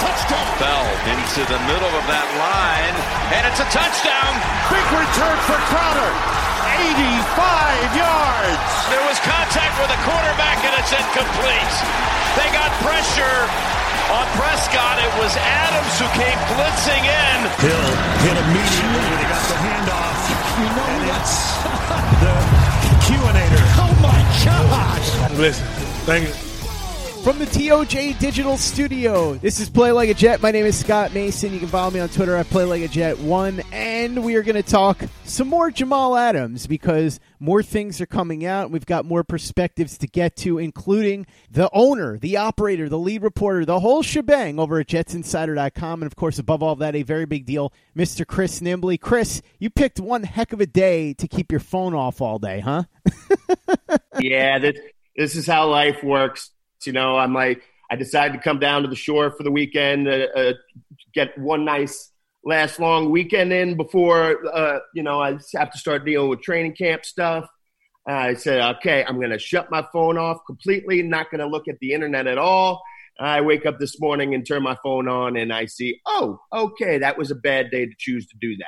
touchdown. Fell into the middle of that line, and it's a touchdown. Big return for Crowder. 85 yards. There was contact with the quarterback, and it's incomplete. They got pressure on Prescott. It was Adams who came blitzing in. Hill hit immediately when he got the handoff. You know And what? it's the QAnator. Oh my gosh. Listen, thank you. From the TOJ Digital Studio, this is Play Like a Jet. My name is Scott Mason. You can follow me on Twitter at Play Like a Jet One, and we are going to talk some more Jamal Adams because more things are coming out. We've got more perspectives to get to, including the owner, the operator, the lead reporter, the whole shebang over at JetsInsider.com, and of course, above all that, a very big deal, Mr. Chris Nimbley. Chris, you picked one heck of a day to keep your phone off all day, huh? yeah, this this is how life works. You know, I'm like, I decided to come down to the shore for the weekend, uh, uh, get one nice last long weekend in before, uh, you know, I have to start dealing with training camp stuff. I said, okay, I'm going to shut my phone off completely, not going to look at the internet at all. I wake up this morning and turn my phone on and I see, oh, okay, that was a bad day to choose to do that.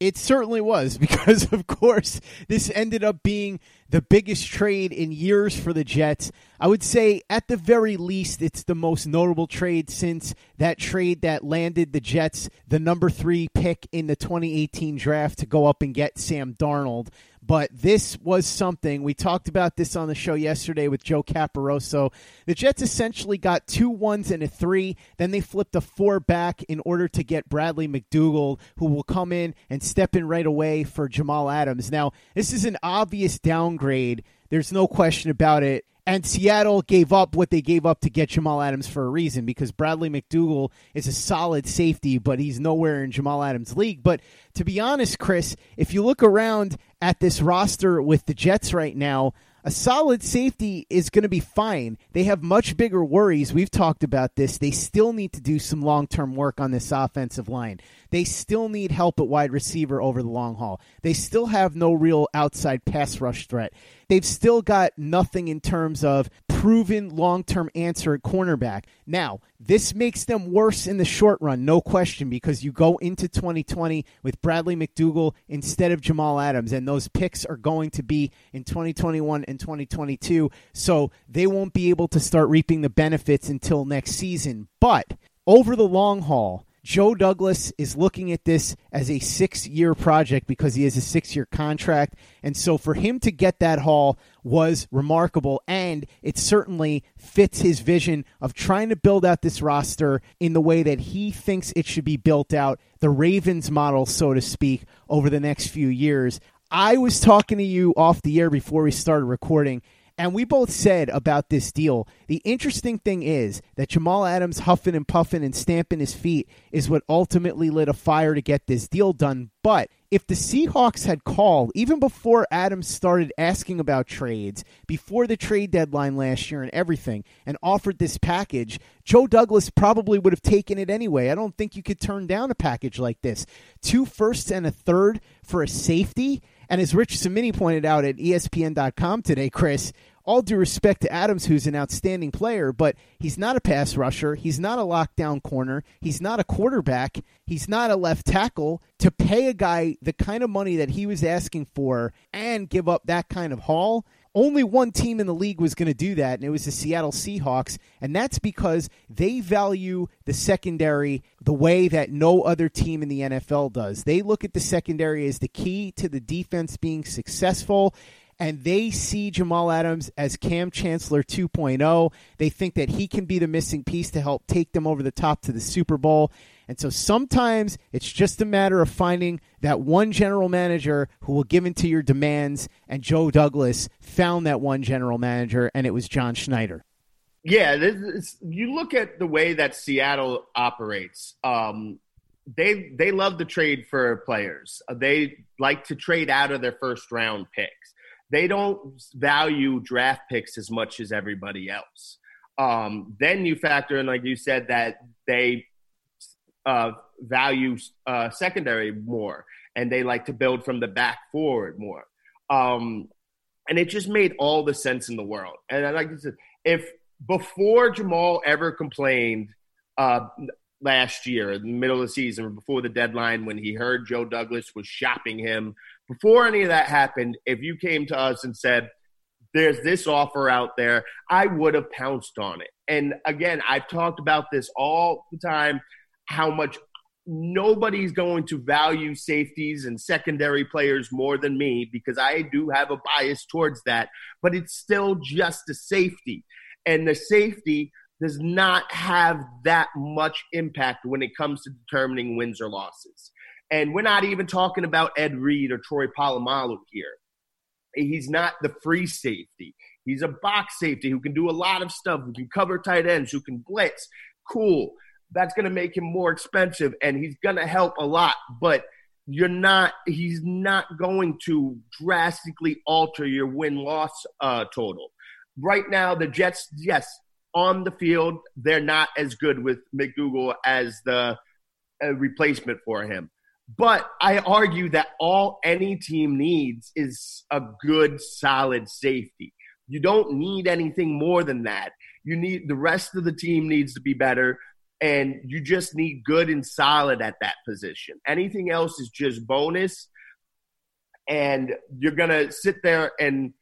It certainly was because, of course, this ended up being the biggest trade in years for the Jets. I would say, at the very least, it's the most notable trade since that trade that landed the Jets the number three pick in the 2018 draft to go up and get Sam Darnold. But this was something we talked about this on the show yesterday with Joe Caporoso. The Jets essentially got two ones and a three. Then they flipped a four back in order to get Bradley McDougald, who will come in and step in right away for Jamal Adams. Now, this is an obvious downgrade. There's no question about it. And Seattle gave up what they gave up to get Jamal Adams for a reason because Bradley McDougald is a solid safety, but he's nowhere in Jamal Adams' league. But to be honest, Chris, if you look around at this roster with the Jets right now, a solid safety is going to be fine. They have much bigger worries. We've talked about this. They still need to do some long term work on this offensive line. They still need help at wide receiver over the long haul. They still have no real outside pass rush threat. They've still got nothing in terms of proven long term answer at cornerback. Now, this makes them worse in the short run, no question, because you go into 2020 with Bradley McDougald instead of Jamal Adams, and those picks are going to be in 2021 and 2022. So they won't be able to start reaping the benefits until next season. But over the long haul, Joe Douglas is looking at this as a six year project because he has a six year contract. And so for him to get that haul was remarkable. And it certainly fits his vision of trying to build out this roster in the way that he thinks it should be built out, the Ravens model, so to speak, over the next few years. I was talking to you off the air before we started recording, and we both said about this deal the interesting thing is that Jamal Adams huffing and puffing and stamping his feet is what ultimately lit a fire to get this deal done. But if the Seahawks had called even before Adams started asking about trades, before the trade deadline last year and everything, and offered this package, Joe Douglas probably would have taken it anyway. I don't think you could turn down a package like this. Two firsts and a third for a safety. And as Rich Cimini pointed out at ESPN.com today, Chris, all due respect to Adams, who's an outstanding player, but he's not a pass rusher. He's not a lockdown corner. He's not a quarterback. He's not a left tackle. To pay a guy the kind of money that he was asking for and give up that kind of haul, only one team in the league was going to do that, and it was the Seattle Seahawks. And that's because they value the secondary the way that no other team in the NFL does. They look at the secondary as the key to the defense being successful and they see Jamal Adams as Kam Chancellor 2.0. They think that he can be the missing piece to help take them over the top to the Super Bowl. And so sometimes it's just a matter of finding that one general manager who will give in to your demands. And Joe Douglas found that one general manager, and it was John Schneider. Yeah, is, you look at the way that Seattle operates. Um, they they love to trade for players. They like to trade out of their first round picks. They don't value draft picks as much as everybody else. Um, then you factor in, like you said, that they uh, value uh, secondary more, and they like to build from the back forward more. Um, and it just made all the sense in the world. And I like to say, if before Jamal ever complained uh, last year, in the middle of the season, before the deadline, when he heard Joe Douglas was shopping him, before any of that happened, if you came to us and said, there's this offer out there, I would have pounced on it. And again, I've talked about this all the time how much nobody's going to value safeties and secondary players more than me because I do have a bias towards that, but it's still just a safety. And the safety does not have that much impact when it comes to determining wins or losses. And we're not even talking about Ed Reed or Troy Polamalu here. He's not the free safety. He's a box safety who can do a lot of stuff, who can cover tight ends, who can blitz. Cool that's going to make him more expensive and he's going to help a lot but you're not he's not going to drastically alter your win loss uh, total. Right now the jets yes on the field they're not as good with mcdougald as the uh, replacement for him. But i argue that all any team needs is a good solid safety. You don't need anything more than that. You need the rest of the team needs to be better and you just need good and solid at that position. Anything else is just bonus, and you're gonna sit there and,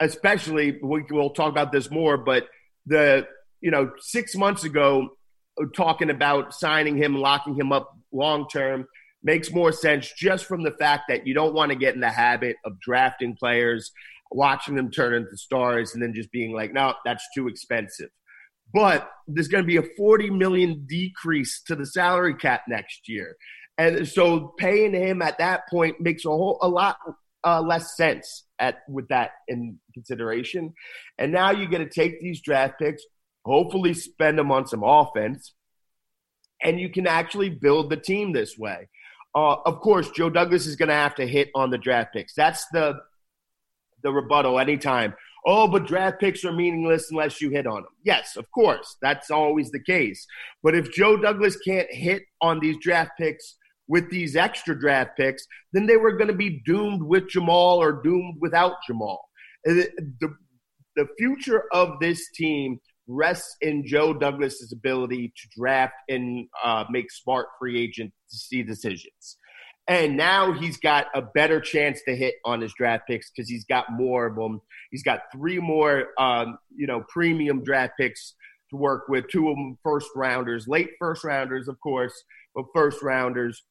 especially we, we'll talk about this more, but the you know six months ago talking about signing him, locking him up long term makes more sense just from the fact that you don't want to get in the habit of drafting players, watching them turn into stars, and then just being like, no, that's too expensive but there's going to be a 40 million decrease to the salary cap next year. And so paying him at that point makes a whole a lot uh, less sense at with that in consideration. And now you get to take these draft picks, hopefully spend them on some offense, and you can actually build the team this way. Uh, of course, Joe Douglas is going to have to hit on the draft picks. That's the the rebuttal anytime oh, but draft picks are meaningless unless you hit on them. Yes, of course, that's always the case. But if Joe Douglas can't hit on these draft picks with these extra draft picks, then they were going to be doomed with Jamal or doomed without Jamal. The, the, future of this team rests in Joe Douglas's ability to draft and uh, make smart free agent decisions. And now he's got a better chance to hit on his draft picks because he's got more of them. He's got three more, um, you know, premium draft picks to work with. Two of them first rounders, late first rounders, of course, but first rounders,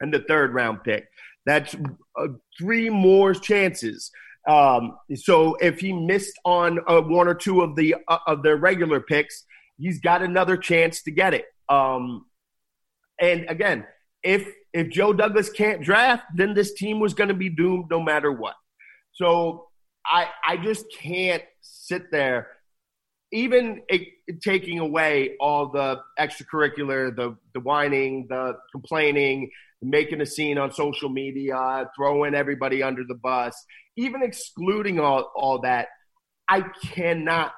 and the third round pick. That's uh, three more chances. Um, so if he missed on uh, one or two of the uh, of their regular picks, he's got another chance to get it. Um, and again, if if Joe Douglas can't draft, then this team was going to be doomed no matter what. So I I just can't sit there, even it, taking away all the extracurricular, the the whining, the complaining, making a scene on social media, throwing everybody under the bus, even excluding all all that. I cannot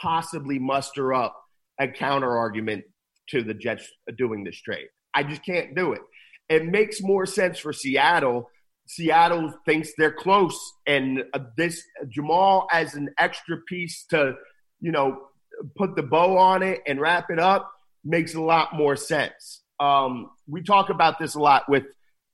possibly muster up a counter argument to the Jets doing this trade. I just can't do it it makes more sense for Seattle. Seattle thinks they're close, and uh, this Jamal as an extra piece to, you know, put the bow on it and wrap it up makes a lot more sense. Um, we talk about this a lot with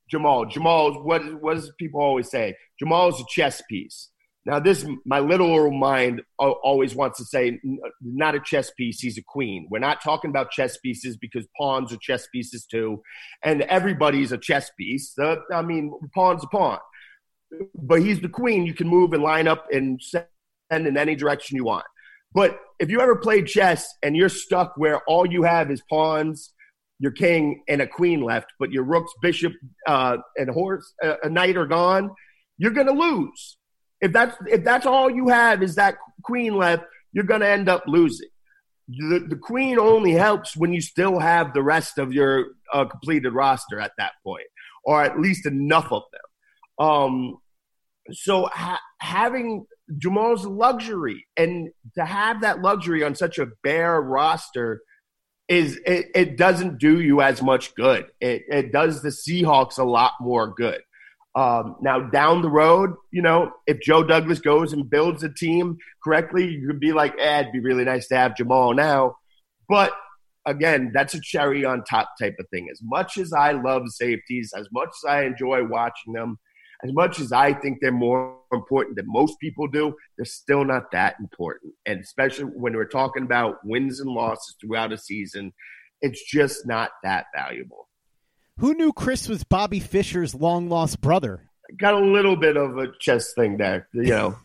Jamal. Jamal, what what does people always say? Jamal is a chess piece. Now, this my literal mind always wants to say, not a chess piece. He's a queen. We're not talking about chess pieces because pawns are chess pieces too, and everybody's a chess piece. I mean, pawn's a pawn, but he's the queen. You can move and line up and send in any direction you want. But if you ever played chess and you're stuck where all you have is pawns, your king, and a queen left, but your rooks, bishop, uh, and horse, uh, a knight are gone, you're going to lose if that's if that's all you have is that queen left, you're going to end up losing. The, the queen only helps when you still have the rest of your uh, completed roster at that point, or at least enough of them. Um, so ha- having Jamal's luxury and to have that luxury on such a bare roster is it, it doesn't do you as much good. It, it does the Seahawks a lot more good. Um, now, down the road, you know, if Joe Douglas goes and builds a team correctly, you could be like, eh, it'd be really nice to have Jamal now. But again, that's a cherry on top type of thing. As much as I love safeties, as much as I enjoy watching them, as much as I think they're more important than most people do, they're still not that important. And especially when we're talking about wins and losses throughout a season, it's just not that valuable. Who knew Chris was Bobby Fischer's long lost brother? Got a little bit of a chess thing there, you know.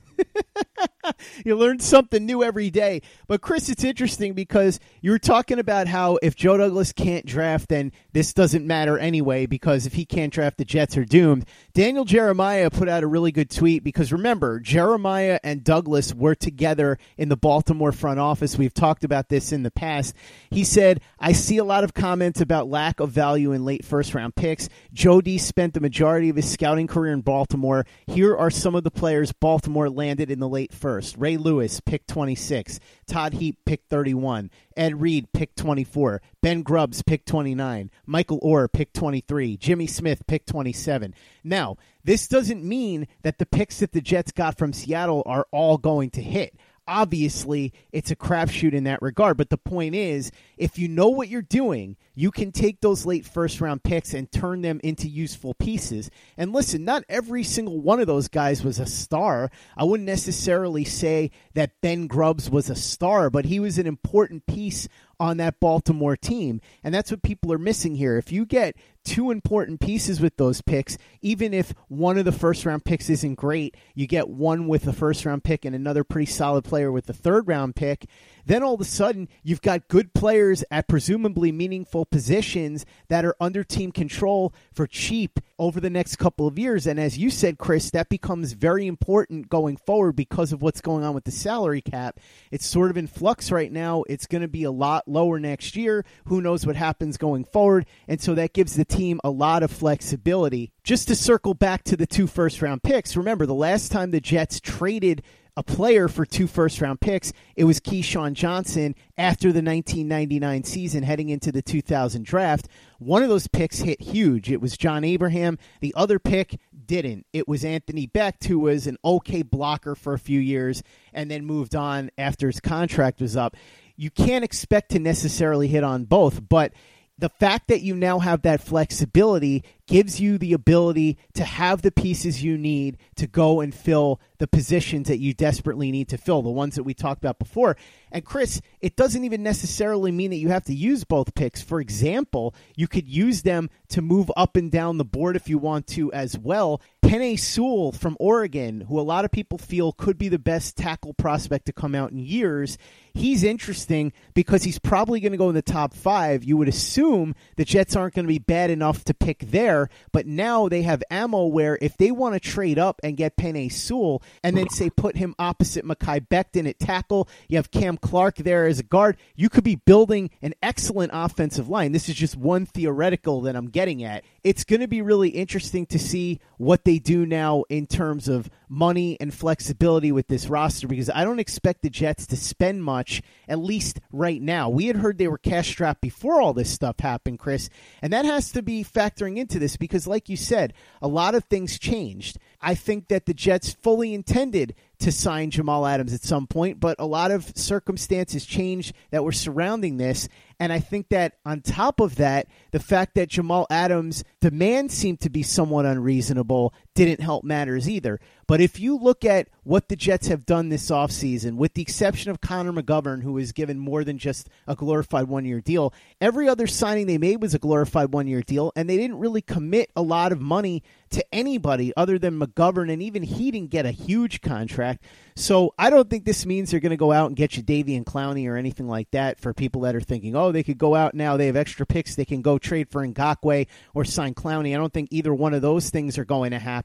you learn something new every day. But Chris, it's interesting because you were talking about how if Joe Douglas can't draft, then this doesn't matter anyway because if he can't draft, the Jets are doomed. Daniel Jeremiah put out a really good tweet because remember, Jeremiah and Douglas were together in the Baltimore front office. We've talked about this in the past. He said, I see a lot of comments about lack of value in late first round picks. Joe D spent the majority of his scouting career in Baltimore. Here are some of the players Baltimore landed in the late first. Ray Lewis, pick 26. Todd Heap, pick 31. Ed Reed, pick 24. Ben Grubbs, pick 29. Michael Oher, pick 23. Jimmy Smith, pick 27. Now, this doesn't mean that the picks that the Jets got from Seattle are all going to hit obviously it's a crapshoot in that regard. But the point is, if you know what you're doing, you can take those late first round picks and turn them into useful pieces. And listen, not every single one of those guys was a star. I wouldn't necessarily say that Ben Grubbs was a star, but he was an important piece on that Baltimore team. And that's what people are missing here. If you get two important pieces with those picks, even if one of the first round picks isn't great, you get one with the first round pick and another pretty solid player with the third round pick. Then all of a sudden, you've got good players at presumably meaningful positions that are under team control for cheap over the next couple of years. And as you said, Chris, that becomes very important going forward because of what's going on with the salary cap. It's sort of in flux right now. It's going to be a lot lower next year. Who knows what happens going forward? And so that gives the team a lot of flexibility. Just to circle back to the two first round picks, remember the last time the Jets traded a player for two first round picks. It was Keyshawn Johnson after the 1999 season heading into the 2000 draft. One of those picks hit huge. It was John Abraham. The other pick didn't. It was Anthony Becht, who was an okay blocker for a few years and then moved on after his contract was up. You can't expect to necessarily hit on both, but the fact that you now have that flexibility gives you the ability to have the pieces you need to go and fill the positions that you desperately need to fill, the ones that we talked about before. And Chris, it doesn't even necessarily mean that you have to use both picks. For example, you could use them to move up and down the board if you want to as well. Penei Sewell from Oregon, who a lot of people feel could be the best tackle prospect to come out in years, he's interesting because he's probably going to go in the top five. You would assume the Jets aren't going to be bad enough to pick there, but now they have ammo where if they want to trade up and get Penei Sewell and then say put him opposite Mekhi Becton at tackle, you have Cam Clark there as a guard, you could be building an excellent offensive line. This is just one theoretical that I'm getting at. It's going to be really interesting to see what they do now in terms of money and flexibility with this roster because I don't expect the Jets to spend much, at least right now. We had heard they were cash strapped before all this stuff happened, Chris, and that has to be factoring into this because, like you said, a lot of things changed. I think that the Jets fully intended to sign Jamal Adams at some point, but a lot of circumstances changed that were surrounding this. And I think that on top of that, the fact that Jamal Adams' demands seemed to be somewhat unreasonable didn't help matters either. But if you look at what the Jets have done this offseason, with the exception of Connor McGovern, who was given more than just a glorified one year deal, every other signing they made was a glorified one year deal, and they didn't really commit a lot of money to anybody other than McGovern, and even he didn't get a huge contract. So I don't think this means they're going to go out and get you Davy and Clowney or anything like that for people that are thinking, oh, they could go out now, they have extra picks, they can go trade for Ngakoue or sign Clowney. I don't think either one of those things are going to happen.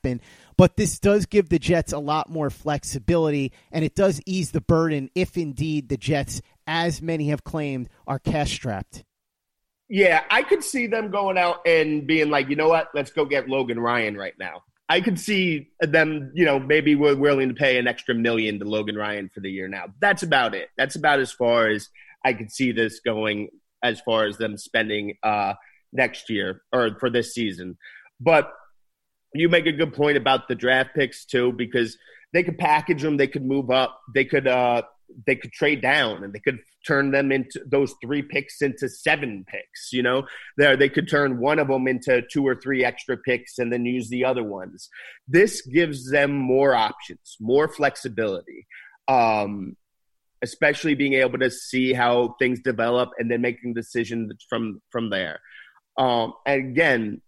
But this does give the Jets a lot more flexibility, and it does ease the burden if indeed the Jets, as many have claimed, are cash strapped. Yeah, I could see them going out and being like, you know what, let's go get Logan Ryan right now. I could see them, you know, maybe we're willing to pay an extra million to Logan Ryan for the year now. That's about it. That's about as far as I could see this going as far as them spending uh, next year or for this season. But you make a good point about the draft picks too, because they could package them, they could move up, they could uh, they could trade down, and they could turn them into those three picks into seven picks. You know, there they could turn one of them into two or three extra picks, and then use the other ones. This gives them more options, more flexibility. Um, especially being able to see how things develop and then making decisions from from there. Um, and again,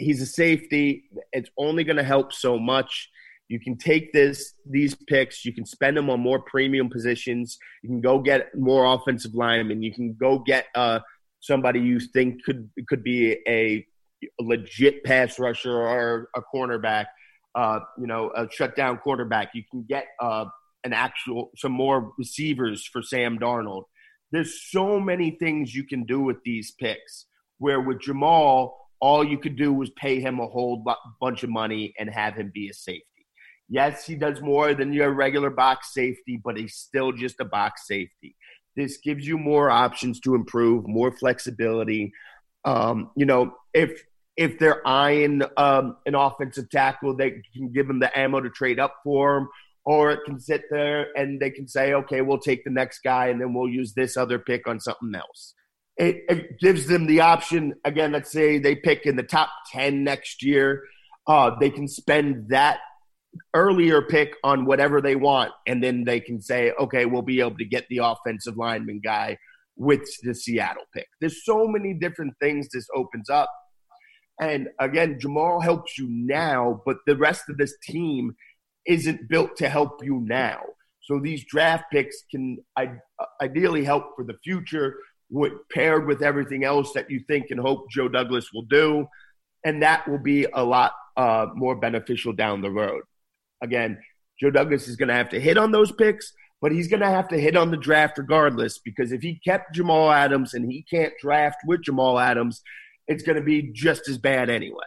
he's a safety. It's only going to help so much. You can take this these picks, you can spend them on more premium positions. You can go get more offensive linemen. You can go get uh, somebody you think could could be a, a legit pass rusher or a cornerback. Uh, you know, a shutdown quarterback. You can get uh, an actual some more receivers for Sam Darnold. There's so many things you can do with these picks. Where with Jamal, all you could do was pay him a whole bunch of money and have him be a safety. Yes, he does more than your regular box safety, but he's still just a box safety. This gives you more options to improve, more flexibility. Um, you know, if if they're eyeing um, an offensive tackle, they can give them the ammo to trade up for him, or it can sit there and they can say, okay, we'll take the next guy and then we'll use this other pick on something else. It, it gives them the option, again, let's say they pick in the top 10 next year. Uh, they can spend that earlier pick on whatever they want, and then they can say, okay, we'll be able to get the offensive lineman guy with the Seattle pick. There's so many different things this opens up. And again, Jamal helps you now, but the rest of this team – isn't built to help you now. So these draft picks can ideally help for the future, paired with everything else that you think and hope Joe Douglas will do, and that will be a lot uh, more beneficial down the road. Again, Joe Douglas is going to have to hit on those picks, but he's going to have to hit on the draft regardless because if he kept Jamal Adams and he can't draft with Jamal Adams, it's going to be just as bad anyway.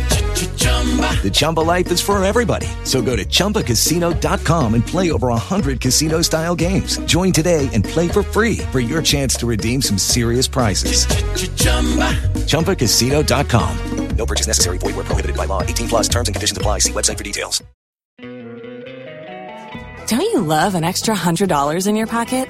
The Chumba life is for everybody. So go to ChumbaCasino.com and play over 100 casino style games. Join today and play for free for your chance to redeem some serious prizes. Ch-ch-chumba. ChumbaCasino.com. No purchase necessary. Void where prohibited by law. 18 plus terms and conditions apply. See website for details. Don't you love an extra $100 in your pocket?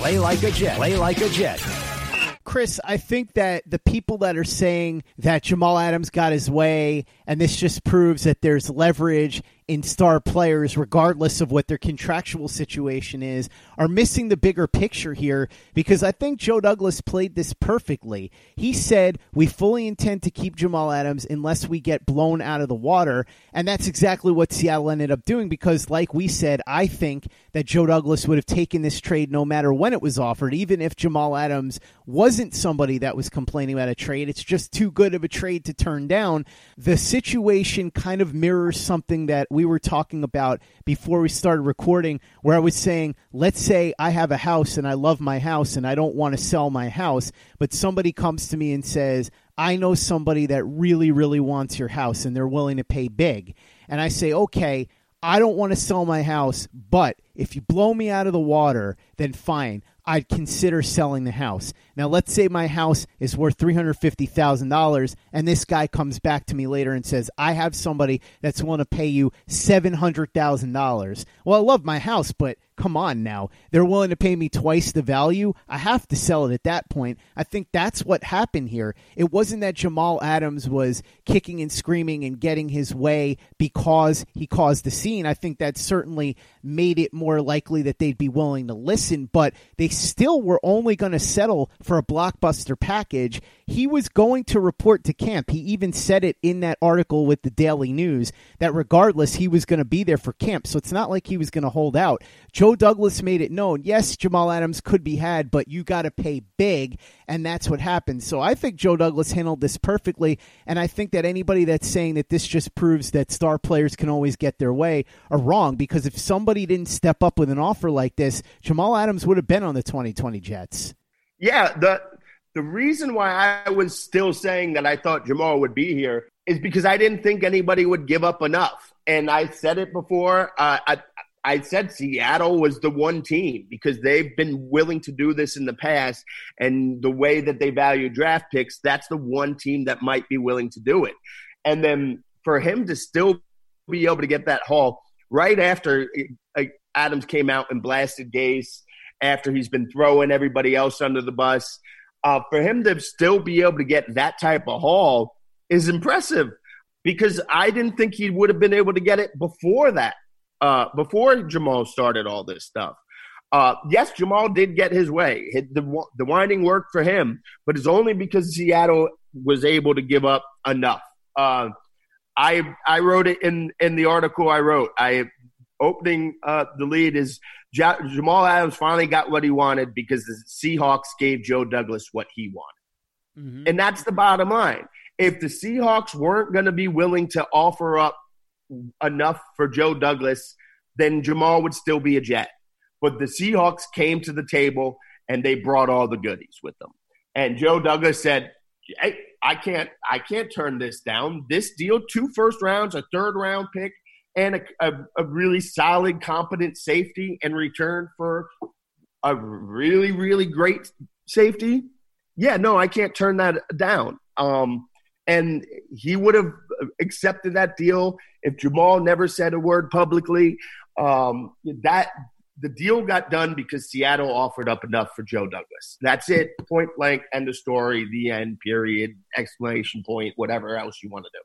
Play like a Jet. Play like a Jet. Chris, I think that the people that are saying that Jamal Adams got his way, and this just proves that there's leverage in star players, regardless of what their contractual situation is, are missing the bigger picture here because I think Joe Douglas played this perfectly. He said, We fully intend to keep Jamal Adams unless we get blown out of the water. And that's exactly what Seattle ended up doing because, like we said, I think that Joe Douglas would have taken this trade no matter when it was offered, even if Jamal Adams wasn't somebody that was complaining about a trade. It's just too good of a trade to turn down. The situation kind of mirrors something that we were talking about before we started recording, where I was saying, let's say I have a house and I love my house and I don't want to sell my house, but somebody comes to me and says, I know somebody that really, really wants your house and they're willing to pay big. And I say, okay, I don't want to sell my house, but if you blow me out of the water, then fine. I'd consider selling the house. Now, let's say my house is worth $350,000, and this guy comes back to me later and says, I have somebody that's willing to pay you $700,000. Well, I love my house, but come on now. They're willing to pay me twice the value. I have to sell it at that point. I think that's what happened here. It wasn't that Jamal Adams was kicking and screaming and getting his way because he caused the scene. I think that certainly made it more likely that they'd be willing to listen, but they still were only going to settle for a blockbuster package. He was going to report to camp. He even said it in that article with the Daily News that regardless, he was going to be there for camp. So it's not like he was going to hold out. Joe Douglas made it known yes, Jamal Adams could be had, but you got to pay big. And that's what happened. So I think Joe Douglas handled this perfectly. And I think that anybody that's saying that this just proves that star players can always get their way are wrong because if somebody didn't step up with an offer like this, Jamal Adams would have been on the 2020 Jets. Yeah, the the reason why I was still saying that I thought Jamal would be here is because I didn't think anybody would give up enough. And I said it before. Uh, I, I said Seattle was the one team because they've been willing to do this in the past. And the way that they value draft picks, that's the one team that might be willing to do it. And then for him to still be able to get that haul right after uh, Adams came out and blasted Gase, after he's been throwing everybody else under the bus, uh, for him to still be able to get that type of haul is impressive because I didn't think he would have been able to get it before that uh, before Jamal started all this stuff. Uh, yes, Jamal did get his way. The, the winding worked for him, but it's only because Seattle was able to give up enough. Uh, I I wrote it in in the article I wrote. I opening uh, the lead is ja- Jamal Adams finally got what he wanted because the Seahawks gave Joe Douglas what he wanted, mm-hmm. and that's the bottom line. If the Seahawks weren't going to be willing to offer up enough for Joe Douglas, then Jamal would still be a Jet. But the Seahawks came to the table and they brought all the goodies with them. And Joe Douglas said, hey, I can't I can't turn this down. This deal, two first rounds, a third round pick, and a, a, a really solid, competent safety in return for a really, really great safety. Yeah, no, I can't turn that down. Um, and he would have accepted that deal if Jamal never said a word publicly. Um, that the deal got done because Seattle offered up enough for Joe Douglas. That's it. Point blank. End of story. The end. Period. Exclamation point. Whatever else you want to do.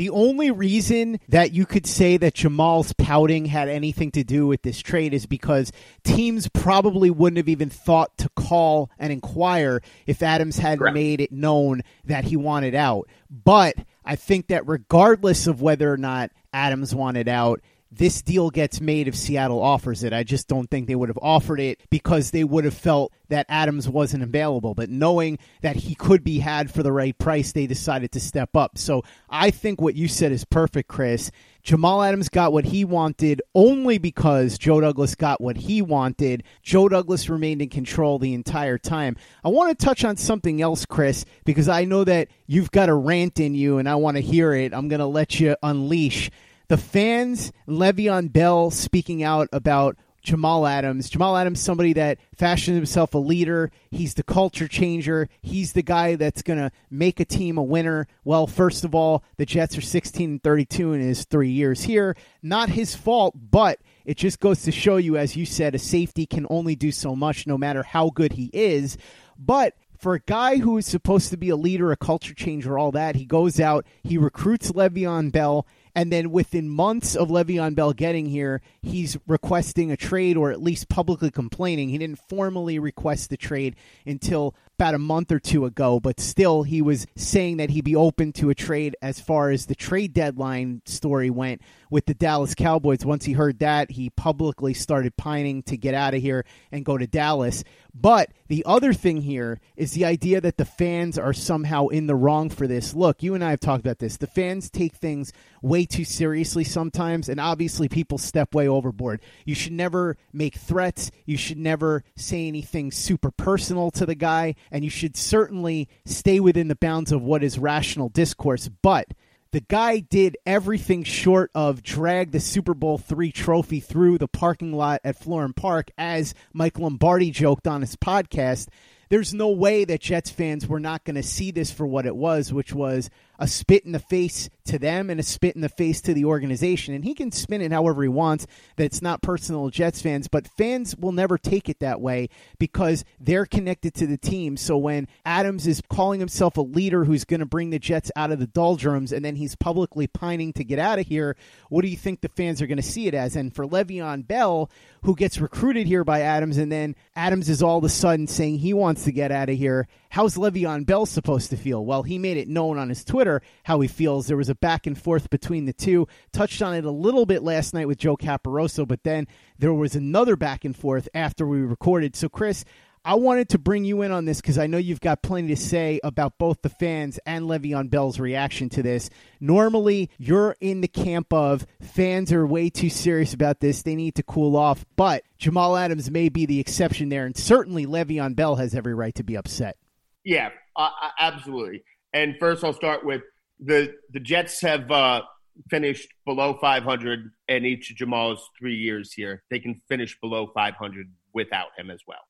The only reason that you could say that Jamal's pouting had anything to do with this trade is because teams probably wouldn't have even thought to call and inquire if Adams had Correct. made it known that he wanted out. But I think that regardless of whether or not Adams wanted out, this deal gets made if Seattle offers it. I just don't think they would have offered it because they would have felt that Adams wasn't available. But knowing that he could be had for the right price, they decided to step up. So I think what you said is perfect, Chris. Jamal Adams got what he wanted only because Joe Douglas got what he wanted. Joe Douglas remained in control the entire time. I want to touch on something else, Chris, because I know that you've got a rant in you and I want to hear it. I'm going to let you unleash. The fans, Le'Veon Bell speaking out about Jamal Adams. Jamal Adams, somebody that fashioned himself a leader. He's the culture changer. He's the guy that's going to make a team a winner. Well, first of all, the Jets are 16 and 32 in his three years here. Not his fault, but it just goes to show you, as you said, a safety can only do so much no matter how good he is. But for a guy who is supposed to be a leader, a culture changer, all that, he goes out, he recruits Le'Veon Bell, and then within months of Le'Veon Bell getting here, he's requesting a trade or at least publicly complaining. He didn't formally request the trade until about a month or two ago, but still he was saying that he'd be open to a trade as far as the trade deadline story went with the Dallas Cowboys. Once he heard that, he publicly started pining to get out of here and go to Dallas. But the other thing here is the idea that the fans are somehow in the wrong for this. Look, you and I have talked about this. The fans take things way too seriously sometimes, and obviously people step way overboard. You should never make threats. You should never say anything super personal to the guy, and you should certainly stay within the bounds of what is rational discourse. But the guy did everything short of drag the Super Bowl three trophy through the parking lot at Florham Park, as Mike Lombardi joked on his podcast. There's no way that Jets fans were not going to see this for what it was, which was a spit in the face to them and a spit in the face to the organization. And he can spin it however he wants, that it's not personal Jets fans, but fans will never take it that way because they're connected to the team. So when Adams is calling himself a leader who's going to bring the Jets out of the doldrums and then he's publicly pining to get out of here, what do you think the fans are going to see it as? And for Le'Veon Bell, who gets recruited here by Adams, and then Adams is all of a sudden saying he wants to get out of here, how's Le'Veon Bell supposed to feel? Well, he made it known on his Twitter how he feels. There was a back and forth between the two. Touched on it a little bit last night with Joe Caporoso, but then there was another back and forth after we recorded. So, Chris, I wanted to bring you in on this because I know you've got plenty to say about both the fans and Le'Veon Bell's reaction to this. Normally, you're in the camp of fans are way too serious about this. They need to cool off. But Jamal Adams may be the exception there. And certainly, Le'Veon Bell has every right to be upset. Yeah, uh, absolutely. And first, I'll start with the the Jets have uh, finished below 500 in each of Jamal's three years here. They can finish below 500 without him as well.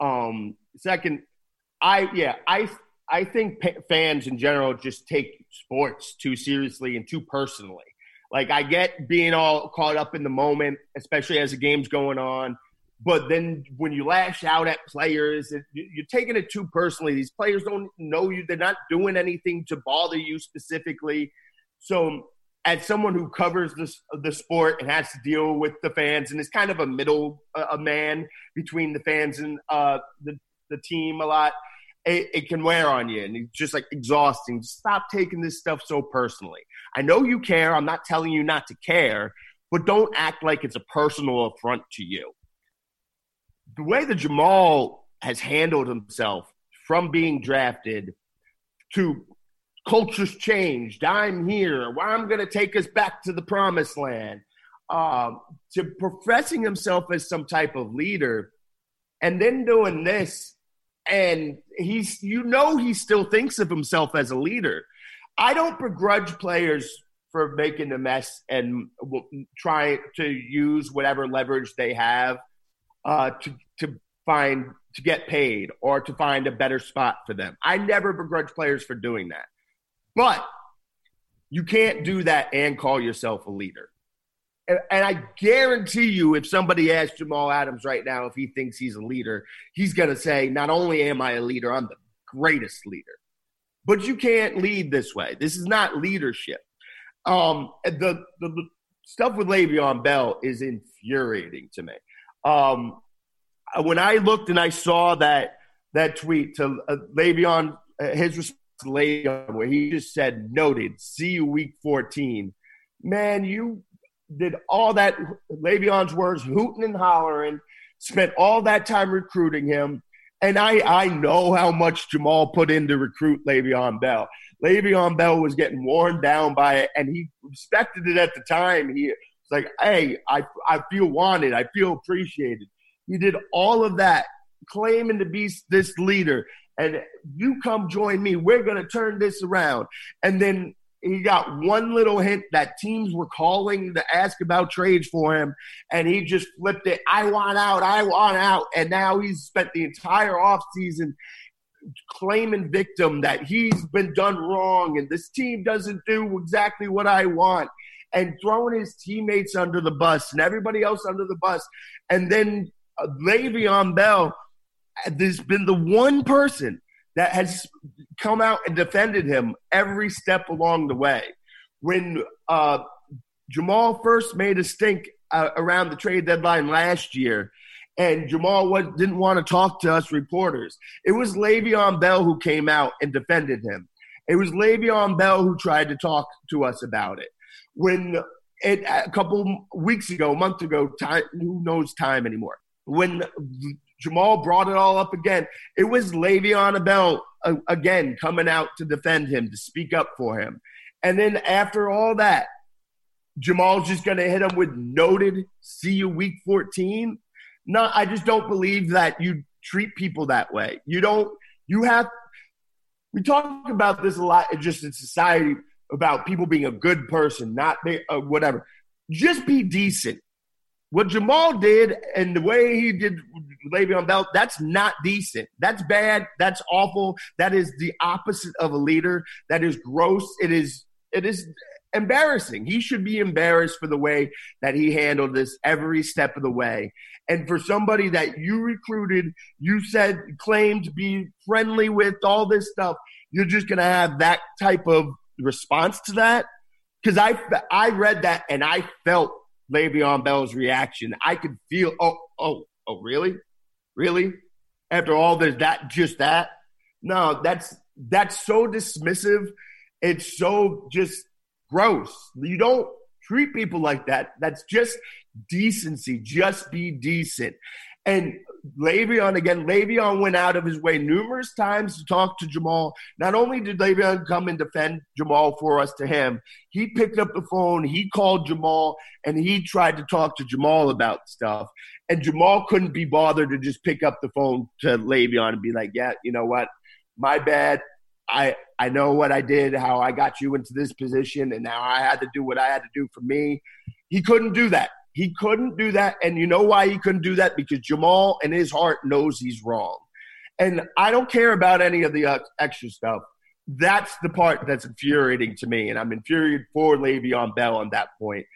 Um, second, I yeah, I I think fans in general just take sports too seriously and too personally. Like I get being all caught up in the moment, especially as the game's going on. But then when you lash out at players, you're taking it too personally. These players don't know you. They're not doing anything to bother you specifically. So, as someone who covers this the sport and has to deal with the fans and is kind of a middle a man between the fans and uh, the the team a lot, it, it, can wear on you and it's just like exhausting. Stop taking this stuff so personally. I know you care. I'm not telling you not to care, but don't act like it's a personal affront to you the way that Jamal has handled himself from being drafted to culture's changed. I'm here. Well, I'm going to take us back to the promised land. Um, to professing himself as some type of leader, and then doing this, and he's you know he still thinks of himself as a leader. I don't begrudge players for making a mess and trying to use whatever leverage they have uh, to to find to get paid or to find a better spot for them. I never begrudge players for doing that, but you can't do that and call yourself a leader. And, and I guarantee you, if somebody asked Jamal Adams right now if he thinks he's a leader, he's going to say, "Not only am I a leader, I'm the greatest leader." But you can't lead this way. This is not leadership. Um, the, the, the stuff with Le'Veon Bell is infuriating to me. Um, when I looked and I saw that that tweet to uh, Le'Veon, uh, his response Le'Veon, where he just said, "Noted. See you week 14." Man, you did all that, Le'Veon's words, hooting and hollering, spent all that time recruiting him. And I, I know how much Jamal put in to recruit Le'Veon Bell. Le'Veon Bell was getting worn down by it, and he respected it at the time. He was like, hey, I, I feel wanted. I feel appreciated. He did all of that, claiming to be this leader. And you come join me. We're going to turn this around. And then he got one little hint that teams were calling to ask about trades for him, and he just flipped it. I want out. I want out. And now he's spent the entire offseason claiming victim that he's been done wrong and this team doesn't do exactly what I want and throwing his teammates under the bus and everybody else under the bus. And then uh, Le'Veon Bell there's been the one person that has come out and defended him every step along the way. When uh, Jamal first made a stink uh, around the trade deadline last year, and Jamal was, didn't want to talk to us reporters, it was Le'Veon Bell who came out and defended him. It was Le'Veon Bell who tried to talk to us about it. When it, a couple weeks ago, a month ago, time, who knows time anymore? When Jamal brought it all up again. It was Le'Veon Bell uh, again coming out to defend him, to speak up for him. And then after all that, Jamal's just going to hit him with noted, see you week 14. No, I just don't believe that you treat people that way. You don't, you have, we talk about this a lot just in society about people being a good person, not be, uh, whatever. Just be decent. What Jamal did and the way he did Le'Veon Bell, that's not decent. That's bad. That's awful. That is the opposite of a leader. That is gross. It is it is embarrassing. He should be embarrassed for the way that he handled this every step of the way. And for somebody that you recruited, you said claimed to be friendly with all this stuff, you're just going to have that type of response to that? Cuz I I read that and I felt Le'Veon Bell's reaction. I could feel, oh, oh, oh, really? Really? After all there's that just that? No, that's that's so dismissive. It's so just gross. You don't treat people like that. That's just decency. Just be decent. And Le'Veon, again, Le'Veon went out of his way numerous times to talk to Jamal. Not only did Le'Veon come and defend Jamal for us to him, he picked up the phone, he called Jamal, and he tried to talk to Jamal about stuff. And Jamal couldn't be bothered to just pick up the phone to Le'Veon and be like, yeah, you know what? My bad. I I know what I did, how I got you into this position, and now I had to do what I had to do for me. He couldn't do that. He couldn't do that. And you know why he couldn't do that? Because Jamal in his heart knows he's wrong. And I don't care about any of the uh, extra stuff. That's the part that's infuriating to me. And I'm infuriated for Le'Veon Bell on that point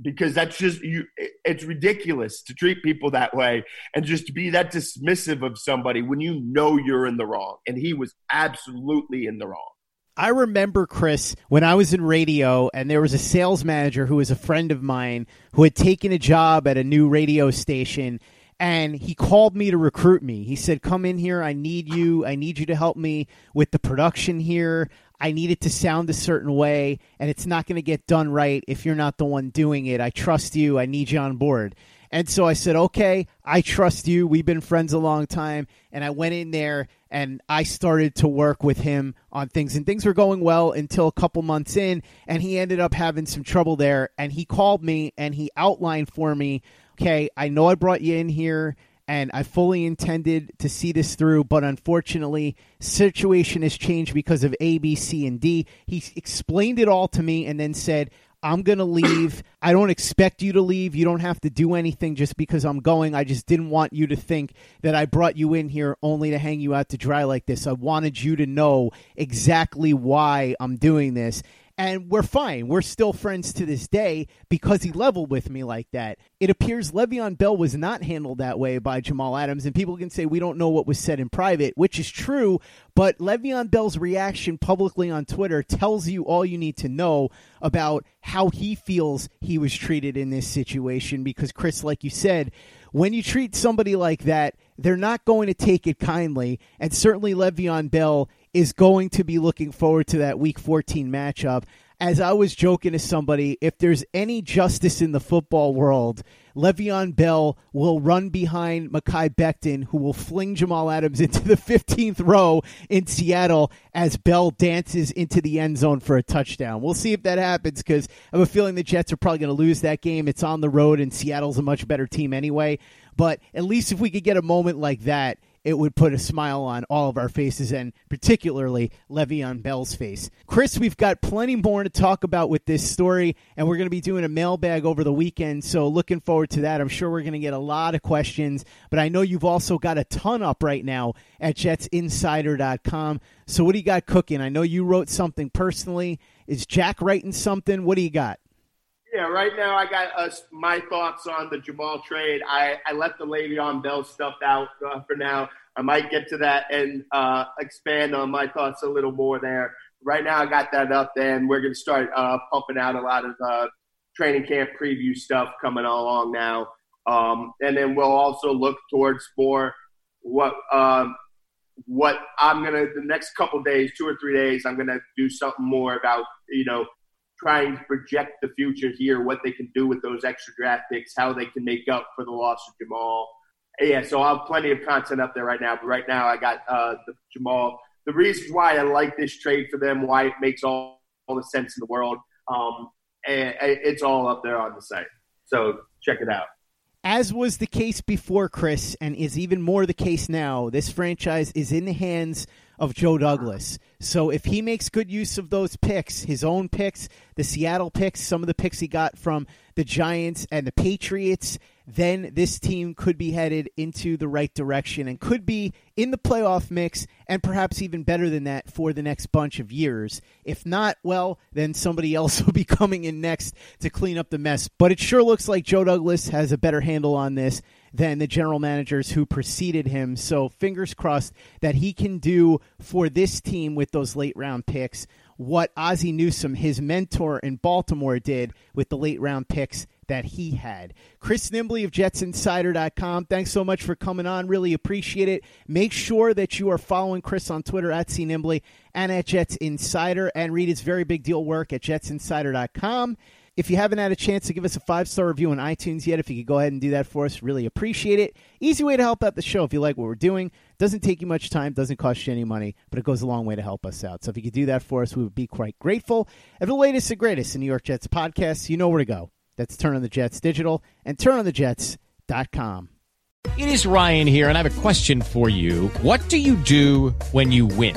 because that's just you it's ridiculous to treat people that way and just to be that dismissive of somebody when you know you're in the wrong and he was absolutely in the wrong I remember Chris when I was in radio, and there was a sales manager who was a friend of mine who had taken a job at a new radio station, and he called me to recruit me. He said, "Come in here. I need you. I need you to help me with the production here. I need it to sound a certain way, and it's not going to get done right if you're not the one doing it. I trust you. I need you on board." And so I said, okay, I trust you. We've been friends a long time. And I went in there and I started to work with him on things. And things were going well until a couple months in. And he ended up having some trouble there. And he called me and he outlined for me, okay, I know I brought you in here and I fully intended to see this through, but unfortunately, situation has changed because of A, B, C, and D. He explained it all to me and then said, I'm going to leave. I don't expect you to leave. You don't have to do anything just because I'm going. I just didn't want you to think that I brought you in here only to hang you out to dry like this. I wanted you to know exactly why I'm doing this and we're fine. We're still friends to this day because he leveled with me like that. It appears Le'Veon Bell was not handled that way by Jamal Adams, and people can say we don't know what was said in private, which is true, but Le'Veon Bell's reaction publicly on Twitter tells you all you need to know about how he feels he was treated in this situation because, Chris, like you said, when you treat somebody like that, they're not going to take it kindly, and certainly Le'Veon Bell is going to be looking forward to that Week 14 matchup. as I was joking to somebody, if there's any justice in the football world, Le'Veon Bell will run behind Mekhi Becton, who will fling Jamal Adams into the 15th row in Seattle as Bell dances into the end zone for a touchdown. We'll see if that happens because I have a feeling the Jets are probably going to lose that game. It's on the road, and Seattle's a much better team anyway. But at least if we could get a moment like that, it would put a smile on all of our faces and particularly Le'Veon Bell's face. Chris, we've got plenty more to talk about with this story, and we're going to be doing a mailbag over the weekend. So looking forward to that. I'm sure we're going to get a lot of questions, but I know you've also got a ton up right now at jetsinsider.com. So what do you got cooking? I know you wrote something personally. Is Jack writing something? What do you got? Yeah, right now I got uh, my thoughts on the Jamal trade. I, I left the Le'Veon Bell stuff out uh, for now. I might get to that and uh, expand on my thoughts a little more there. Right now I got that up, and we're going to start uh, pumping out a lot of uh, training camp preview stuff coming along now. Um, and then we'll also look towards more what um, what I'm gonna the next couple days, two or three days, I'm gonna do something more about you know trying to project the future here, what they can do with those extra draft picks, how they can make up for the loss of Jamal. Yeah, so I have plenty of content up there right now. But right now, I got uh, the Jamal. The reasons why I like this trade for them, why it makes all, all the sense in the world, um, and it's all up there on the site. So check it out. As was the case before, Chris, and is even more the case now, this franchise is in the hands of Joe Douglas. So if he makes good use of those picks, his own picks, the Seattle picks, some of the picks he got from the Giants and the Patriots, then this team could be headed into the right direction and could be in the playoff mix and perhaps even better than that for the next bunch of years. If not, well, then somebody else will be coming in next to clean up the mess. But it sure looks like Joe Douglas has a better handle on this than the general managers who preceded him. So fingers crossed that he can do for this team with those late round picks what Ozzie Newsome, his mentor in Baltimore, did with the late round picks that he had. Chris Nimbley of JetsInsider.com, thanks so much for coming on. Really appreciate it. Make sure that you are following Chris on Twitter at CNimbley and at Jets Insider and read his very big deal work at JetsInsider.com. If you haven't had a chance to give us a five star review on iTunes yet, if you could go ahead and do that for us, really appreciate it. Easy way to help out the show if you like what we're doing. Doesn't take you much time, doesn't cost you any money, but it goes a long way to help us out. So if you could do that for us, we would be quite grateful. And the latest and greatest in New York Jets podcasts, you know where to go. That's Turn on the Jets Digital and turnonthejets.com. It is Ryan here, and I have a question for you. What do you do when you win?